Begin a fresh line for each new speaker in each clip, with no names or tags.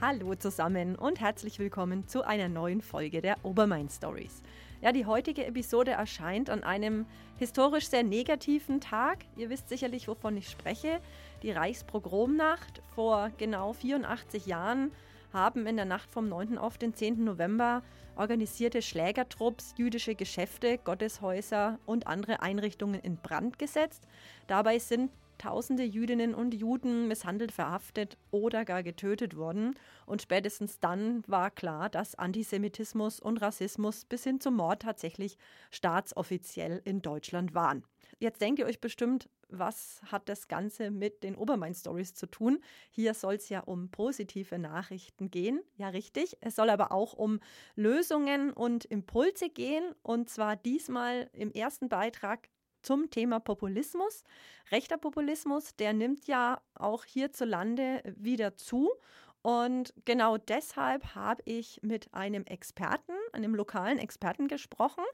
Hallo zusammen und herzlich willkommen zu einer neuen Folge der Obermain Stories. Ja, die heutige Episode erscheint an einem historisch sehr negativen Tag. Ihr wisst sicherlich, wovon ich spreche. Die Reichspogromnacht vor genau 84 Jahren haben in der Nacht vom 9. auf den 10. November organisierte Schlägertrupps jüdische Geschäfte, Gotteshäuser und andere Einrichtungen in Brand gesetzt. Dabei sind Tausende Jüdinnen und Juden misshandelt, verhaftet oder gar getötet worden. Und spätestens dann war klar, dass Antisemitismus und Rassismus bis hin zum Mord tatsächlich staatsoffiziell in Deutschland waren. Jetzt denkt ihr euch bestimmt, was hat das Ganze mit den Obermain-Stories zu tun? Hier soll es ja um positive Nachrichten gehen. Ja, richtig. Es soll aber auch um Lösungen und Impulse gehen. Und zwar diesmal im ersten Beitrag zum Thema Populismus. Rechter Populismus, der nimmt ja auch hierzulande wieder zu. Und genau deshalb habe ich mit einem Experten, einem lokalen Experten gesprochen.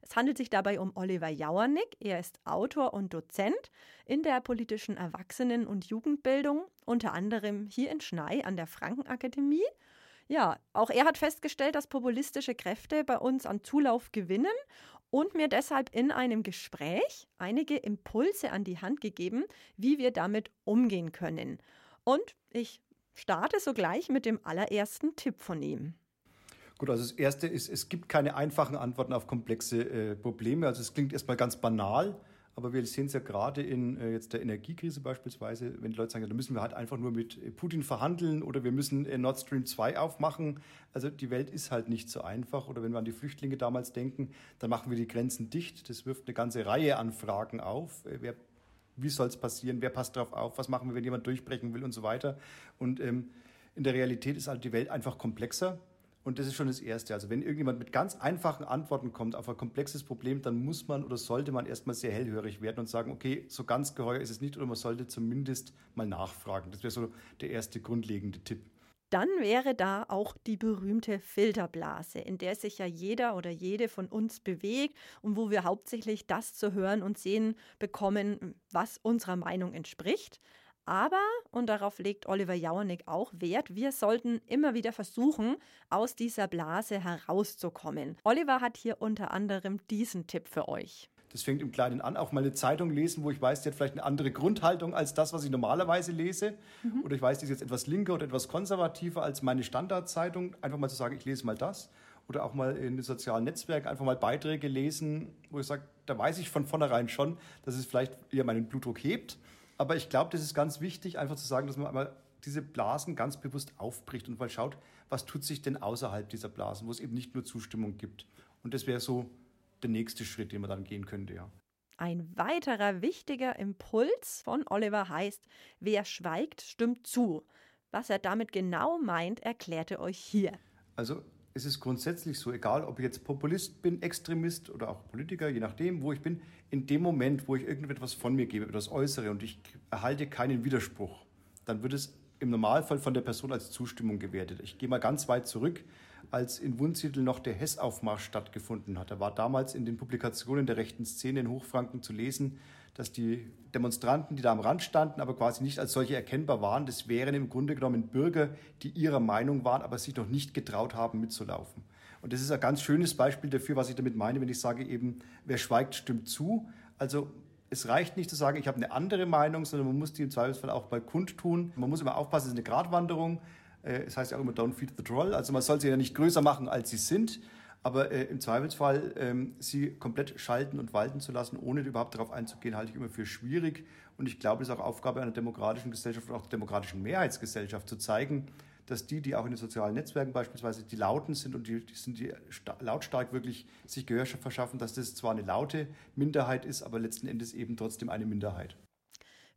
Es handelt sich dabei um Oliver Jauernick. Er ist Autor und Dozent in der politischen Erwachsenen- und Jugendbildung, unter anderem hier in Schnei an der Frankenakademie. Ja, auch er hat festgestellt, dass populistische Kräfte bei uns an Zulauf gewinnen und mir deshalb in einem Gespräch einige Impulse an die Hand gegeben, wie wir damit umgehen können. Und ich starte sogleich mit dem allerersten Tipp von ihm.
Gut, also das Erste ist, es gibt keine einfachen Antworten auf komplexe äh, Probleme. Also es klingt erstmal ganz banal, aber wir sehen es ja gerade in äh, jetzt der Energiekrise beispielsweise, wenn die Leute sagen, da müssen wir halt einfach nur mit äh, Putin verhandeln oder wir müssen äh, Nord Stream 2 aufmachen. Also die Welt ist halt nicht so einfach. Oder wenn wir an die Flüchtlinge damals denken, dann machen wir die Grenzen dicht. Das wirft eine ganze Reihe an Fragen auf. Wer, wie soll es passieren? Wer passt darauf auf? Was machen wir, wenn jemand durchbrechen will und so weiter? Und ähm, in der Realität ist halt die Welt einfach komplexer. Und das ist schon das Erste. Also wenn irgendjemand mit ganz einfachen Antworten kommt auf ein komplexes Problem, dann muss man oder sollte man erstmal sehr hellhörig werden und sagen, okay, so ganz geheuer ist es nicht oder man sollte zumindest mal nachfragen. Das wäre so der erste grundlegende Tipp.
Dann wäre da auch die berühmte Filterblase, in der sich ja jeder oder jede von uns bewegt und wo wir hauptsächlich das zu hören und sehen bekommen, was unserer Meinung entspricht. Aber, und darauf legt Oliver Jauernick auch Wert, wir sollten immer wieder versuchen, aus dieser Blase herauszukommen. Oliver hat hier unter anderem diesen Tipp für euch.
Das fängt im Kleinen an, auch mal eine Zeitung lesen, wo ich weiß, die hat vielleicht eine andere Grundhaltung als das, was ich normalerweise lese. Mhm. Oder ich weiß, die ist jetzt etwas linker oder etwas konservativer als meine Standardzeitung. Einfach mal zu sagen, ich lese mal das. Oder auch mal in den sozialen Netzwerken einfach mal Beiträge lesen, wo ich sage, da weiß ich von vornherein schon, dass es vielleicht eher meinen Blutdruck hebt aber ich glaube, das ist ganz wichtig, einfach zu sagen, dass man einmal diese Blasen ganz bewusst aufbricht und mal schaut, was tut sich denn außerhalb dieser Blasen, wo es eben nicht nur Zustimmung gibt. Und das wäre so der nächste Schritt, den man dann gehen könnte, ja.
Ein weiterer wichtiger Impuls von Oliver heißt, wer schweigt, stimmt zu. Was er damit genau meint, erklärt er euch hier.
Also es ist grundsätzlich so, egal ob ich jetzt Populist bin, Extremist oder auch Politiker, je nachdem, wo ich bin, in dem Moment, wo ich irgendetwas von mir gebe, etwas äußere und ich erhalte keinen Widerspruch, dann wird es im Normalfall von der Person als Zustimmung gewertet. Ich gehe mal ganz weit zurück, als in Wunsiedel noch der Hessaufmarsch stattgefunden hat. Da war damals in den Publikationen der rechten Szene in Hochfranken zu lesen, dass die Demonstranten, die da am Rand standen, aber quasi nicht als solche erkennbar waren, das wären im Grunde genommen Bürger, die ihrer Meinung waren, aber sich noch nicht getraut haben, mitzulaufen. Und das ist ein ganz schönes Beispiel dafür, was ich damit meine, wenn ich sage eben, wer schweigt, stimmt zu. Also es reicht nicht zu sagen, ich habe eine andere Meinung, sondern man muss die im Zweifelsfall auch mal kundtun. Man muss immer aufpassen, es ist eine Gratwanderung. Äh, es heißt ja auch immer, don't feed the troll. Also man soll sie ja nicht größer machen, als sie sind aber äh, im Zweifelsfall ähm, sie komplett schalten und walten zu lassen, ohne überhaupt darauf einzugehen, halte ich immer für schwierig. Und ich glaube, es ist auch Aufgabe einer demokratischen Gesellschaft und auch der demokratischen Mehrheitsgesellschaft zu zeigen, dass die, die auch in den sozialen Netzwerken beispielsweise die Lauten sind und die, die sind, die lautstark wirklich sich Gehör verschaffen, dass das zwar eine laute Minderheit ist, aber letzten Endes eben trotzdem eine Minderheit.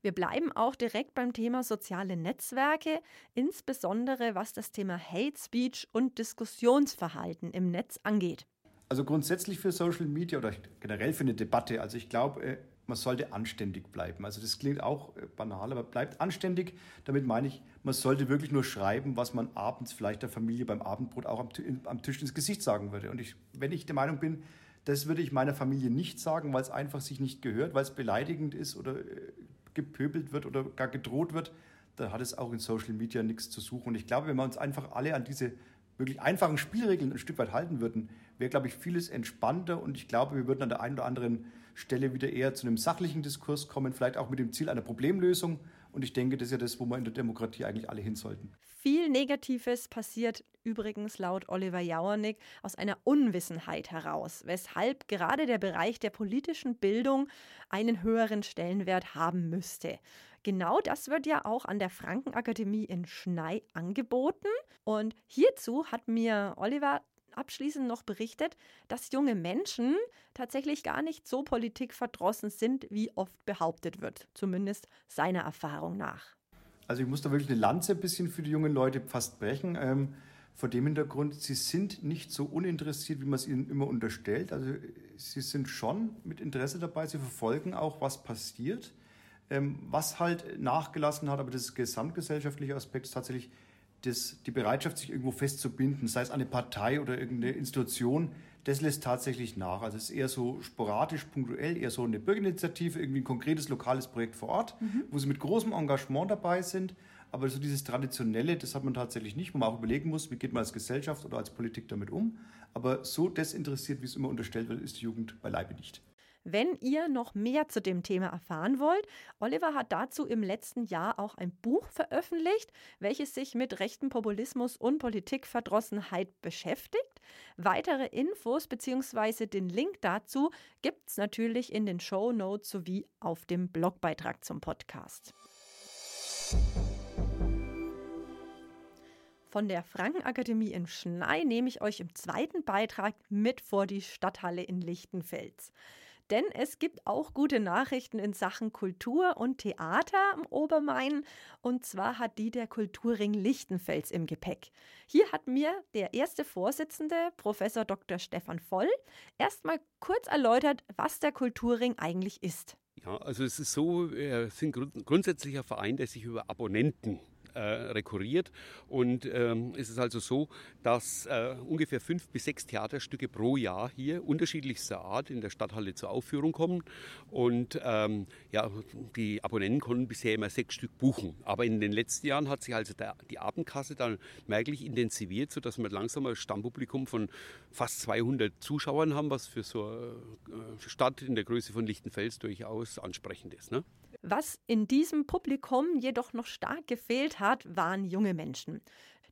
Wir bleiben auch direkt beim Thema soziale Netzwerke, insbesondere was das Thema Hate Speech und Diskussionsverhalten im Netz angeht.
Also grundsätzlich für Social Media oder generell für eine Debatte, also ich glaube, äh, man sollte anständig bleiben. Also das klingt auch äh, banal, aber bleibt anständig. Damit meine ich, man sollte wirklich nur schreiben, was man abends vielleicht der Familie beim Abendbrot auch am, Tisch ins Gesicht sagen würde. Und ich, wenn ich der Meinung bin, das würde ich meiner Familie nicht sagen, weil es einfach sich nicht gehört, weil es beleidigend ist oder äh, gepöbelt wird oder gar gedroht wird, dann hat es auch in Social Media nichts zu suchen. Und ich glaube, wenn wir uns einfach alle an diese wirklich einfachen Spielregeln ein Stück weit halten würden, wäre, glaube ich, vieles entspannter und ich glaube, wir würden an der einen oder anderen Stelle wieder eher zu einem sachlichen Diskurs kommen, vielleicht auch mit dem Ziel einer Problemlösung. Und ich denke, das ist ja das, wo wir in der Demokratie eigentlich alle hin sollten.
Viel Negatives passiert übrigens laut Oliver Jauernick aus einer Unwissenheit heraus, weshalb gerade der Bereich der politischen Bildung einen höheren Stellenwert haben müsste. Genau das wird ja auch an der Frankenakademie in Schnei angeboten. Und hierzu hat mir Oliver abschließend noch berichtet, dass junge Menschen tatsächlich gar nicht so politikverdrossen sind, wie oft behauptet wird, zumindest seiner Erfahrung nach.
Also ich muss da wirklich eine Lanze ein bisschen für die jungen Leute fast brechen. Ähm, vor dem Hintergrund, sie sind nicht so uninteressiert, wie man es ihnen immer unterstellt. Also sie sind schon mit Interesse dabei, sie verfolgen auch, was passiert. Ähm, was halt nachgelassen hat, aber das gesamtgesellschaftliche Aspekt ist tatsächlich das, die Bereitschaft, sich irgendwo festzubinden, sei es eine Partei oder irgendeine Institution, das lässt tatsächlich nach. Also es ist eher so sporadisch, punktuell, eher so eine Bürgerinitiative, irgendwie ein konkretes lokales Projekt vor Ort, mhm. wo sie mit großem Engagement dabei sind. Aber so dieses Traditionelle, das hat man tatsächlich nicht, wo man auch überlegen muss, wie geht man als Gesellschaft oder als Politik damit um. Aber so desinteressiert, wie es immer unterstellt wird, ist die Jugend beileibe nicht.
Wenn ihr noch mehr zu dem Thema erfahren wollt, Oliver hat dazu im letzten Jahr auch ein Buch veröffentlicht, welches sich mit rechten Populismus und Politikverdrossenheit beschäftigt. Weitere Infos bzw. den Link dazu gibt es natürlich in den Show Notes sowie auf dem Blogbeitrag zum Podcast. Von der Frankenakademie in Schnei nehme ich euch im zweiten Beitrag mit vor die Stadthalle in Lichtenfels. Denn es gibt auch gute Nachrichten in Sachen Kultur und Theater am Obermain. Und zwar hat die der Kulturring Lichtenfels im Gepäck. Hier hat mir der erste Vorsitzende, Professor Dr. Stefan Voll, erstmal kurz erläutert, was der Kulturring eigentlich ist.
Ja, also es ist so, wir sind grundsätzlich ein Verein, der sich über Abonnenten äh, rekurriert. Und ähm, es ist also so, dass äh, ungefähr fünf bis sechs Theaterstücke pro Jahr hier unterschiedlichster Art in der Stadthalle zur Aufführung kommen. Und ähm, ja, die Abonnenten konnten bisher immer sechs Stück buchen. Aber in den letzten Jahren hat sich also der, die Abendkasse dann merklich intensiviert, sodass wir langsam ein Stammpublikum von fast 200 Zuschauern haben, was für so eine äh, Stadt in der Größe von Lichtenfels durchaus ansprechend ist. Ne?
Was in diesem Publikum jedoch noch stark gefehlt hat, waren junge Menschen.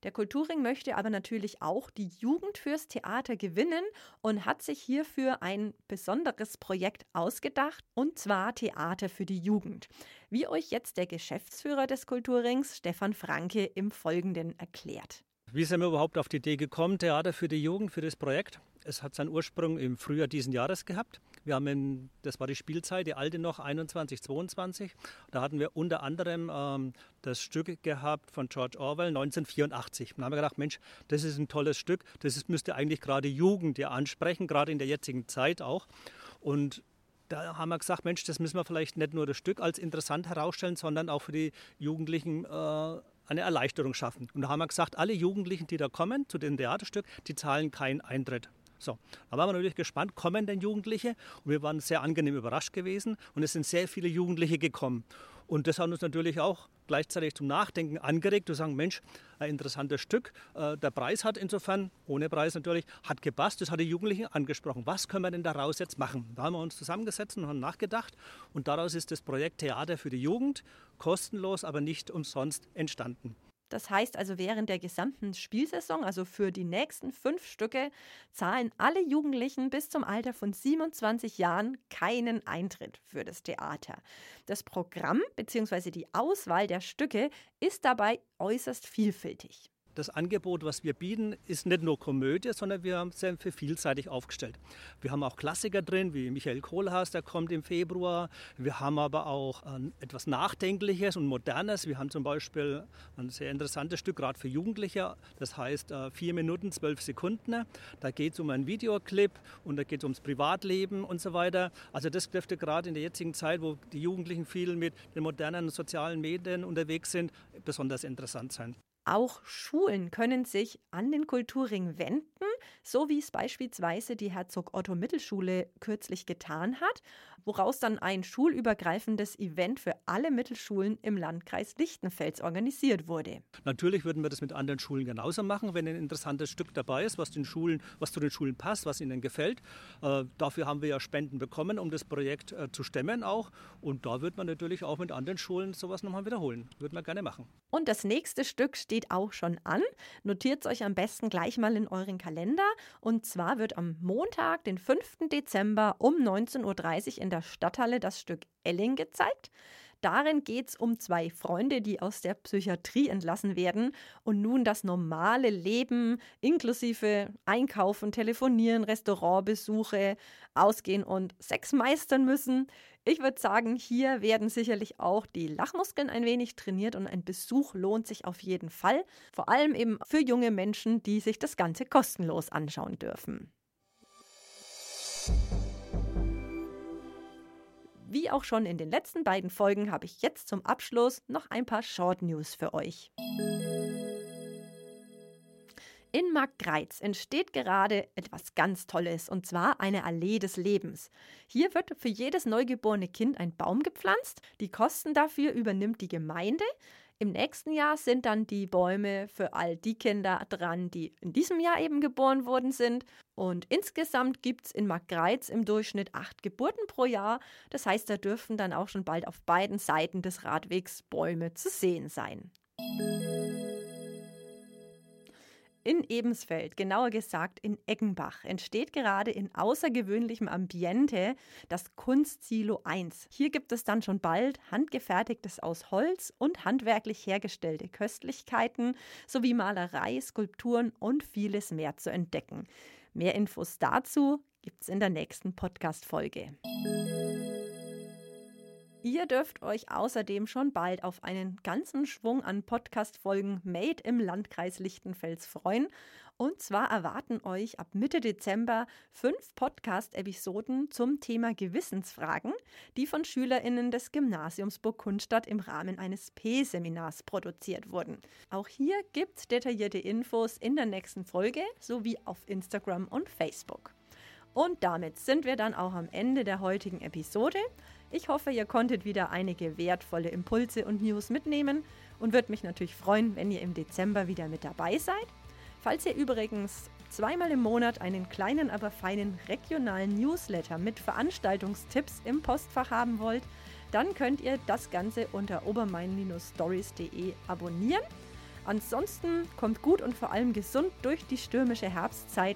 Der Kulturring möchte aber natürlich auch die Jugend fürs Theater gewinnen und hat sich hierfür ein besonderes Projekt ausgedacht, und zwar Theater für die Jugend. Wie euch jetzt der Geschäftsführer des Kulturrings, Stefan Franke, im Folgenden erklärt.
Wie sind wir überhaupt auf die Idee gekommen, Theater für die Jugend, für das Projekt? Es hat seinen Ursprung im Frühjahr diesen Jahres gehabt. Wir haben, in, das war die Spielzeit, die alte noch, 21, 22. Da hatten wir unter anderem ähm, das Stück gehabt von George Orwell, 1984. Und da haben wir gedacht, Mensch, das ist ein tolles Stück. Das ist, müsste eigentlich gerade Jugend ja ansprechen, gerade in der jetzigen Zeit auch. Und da haben wir gesagt, Mensch, das müssen wir vielleicht nicht nur das Stück als interessant herausstellen, sondern auch für die Jugendlichen äh, eine Erleichterung schaffen. Und da haben wir gesagt, alle Jugendlichen, die da kommen zu dem Theaterstück, die zahlen keinen Eintritt. So, da waren wir natürlich gespannt, kommen denn Jugendliche? Und wir waren sehr angenehm überrascht gewesen und es sind sehr viele Jugendliche gekommen. Und das hat uns natürlich auch gleichzeitig zum Nachdenken angeregt, zu sagen, Mensch, ein interessantes Stück. Äh, der Preis hat insofern, ohne Preis natürlich, hat gepasst. Das hat die Jugendlichen angesprochen. Was können wir denn daraus jetzt machen? Da haben wir uns zusammengesetzt und haben nachgedacht. Und daraus ist das Projekt Theater für die Jugend kostenlos, aber nicht umsonst entstanden.
Das heißt also, während der gesamten Spielsaison, also für die nächsten fünf Stücke, zahlen alle Jugendlichen bis zum Alter von 27 Jahren keinen Eintritt für das Theater. Das Programm bzw. die Auswahl der Stücke ist dabei äußerst vielfältig
das Angebot, was wir bieten, ist nicht nur Komödie, sondern wir haben sehr vielseitig aufgestellt. Wir haben auch Klassiker drin, wie Michael Kohlhaas, der kommt im Februar. Wir haben aber auch äh, etwas Nachdenkliches und Modernes. Wir haben zum Beispiel ein sehr interessantes Stück, gerade für Jugendliche, das heißt äh, vier Minuten, zwölf Sekunden. Da geht es um einen Videoclip und da geht es ums Privatleben und so weiter. Also das dürfte gerade in der jetzigen Zeit, wo die Jugendlichen viel mit den modernen sozialen Medien unterwegs sind, besonders interessant sein.
Auch Schulen können sich an den Kulturring wenden so wie es beispielsweise die Herzog Otto Mittelschule kürzlich getan hat, woraus dann ein schulübergreifendes Event für alle Mittelschulen im Landkreis Lichtenfels organisiert wurde.
Natürlich würden wir das mit anderen Schulen genauso machen, wenn ein interessantes Stück dabei ist, was, den Schulen, was zu den Schulen passt, was ihnen gefällt. Äh, dafür haben wir ja Spenden bekommen, um das Projekt äh, zu stemmen auch. Und da wird man natürlich auch mit anderen Schulen sowas nochmal wiederholen. Würden wir gerne machen.
Und das nächste Stück steht auch schon an. Notiert es euch am besten gleich mal in euren Kalender. Und zwar wird am Montag, den 5. Dezember um 19.30 Uhr in der Stadthalle das Stück Elling gezeigt. Darin geht es um zwei Freunde, die aus der Psychiatrie entlassen werden und nun das normale Leben inklusive Einkaufen, Telefonieren, Restaurantbesuche, Ausgehen und Sex meistern müssen. Ich würde sagen, hier werden sicherlich auch die Lachmuskeln ein wenig trainiert und ein Besuch lohnt sich auf jeden Fall. Vor allem eben für junge Menschen, die sich das Ganze kostenlos anschauen dürfen. Wie auch schon in den letzten beiden Folgen habe ich jetzt zum Abschluss noch ein paar Short News für euch. In Markgreiz entsteht gerade etwas ganz Tolles, und zwar eine Allee des Lebens. Hier wird für jedes neugeborene Kind ein Baum gepflanzt. Die Kosten dafür übernimmt die Gemeinde. Im nächsten Jahr sind dann die Bäume für all die Kinder dran, die in diesem Jahr eben geboren worden sind. Und insgesamt gibt es in Markgreiz im Durchschnitt acht Geburten pro Jahr. Das heißt, da dürfen dann auch schon bald auf beiden Seiten des Radwegs Bäume zu sehen sein. In Ebensfeld, genauer gesagt in Eggenbach, entsteht gerade in außergewöhnlichem Ambiente das Kunstsilo 1. Hier gibt es dann schon bald handgefertigtes aus Holz und handwerklich hergestellte Köstlichkeiten sowie Malerei, Skulpturen und vieles mehr zu entdecken. Mehr Infos dazu gibt es in der nächsten Podcast-Folge. Ihr dürft euch außerdem schon bald auf einen ganzen Schwung an Podcast-Folgen Made im Landkreis Lichtenfels freuen. Und zwar erwarten euch ab Mitte Dezember fünf Podcast-Episoden zum Thema Gewissensfragen, die von SchülerInnen des Gymnasiums Burgkundstadt im Rahmen eines P-Seminars produziert wurden. Auch hier gibt's detaillierte Infos in der nächsten Folge sowie auf Instagram und Facebook. Und damit sind wir dann auch am Ende der heutigen Episode. Ich hoffe, ihr konntet wieder einige wertvolle Impulse und News mitnehmen und würde mich natürlich freuen, wenn ihr im Dezember wieder mit dabei seid. Falls ihr übrigens zweimal im Monat einen kleinen, aber feinen regionalen Newsletter mit Veranstaltungstipps im Postfach haben wollt, dann könnt ihr das Ganze unter obermain-stories.de abonnieren. Ansonsten kommt gut und vor allem gesund durch die stürmische Herbstzeit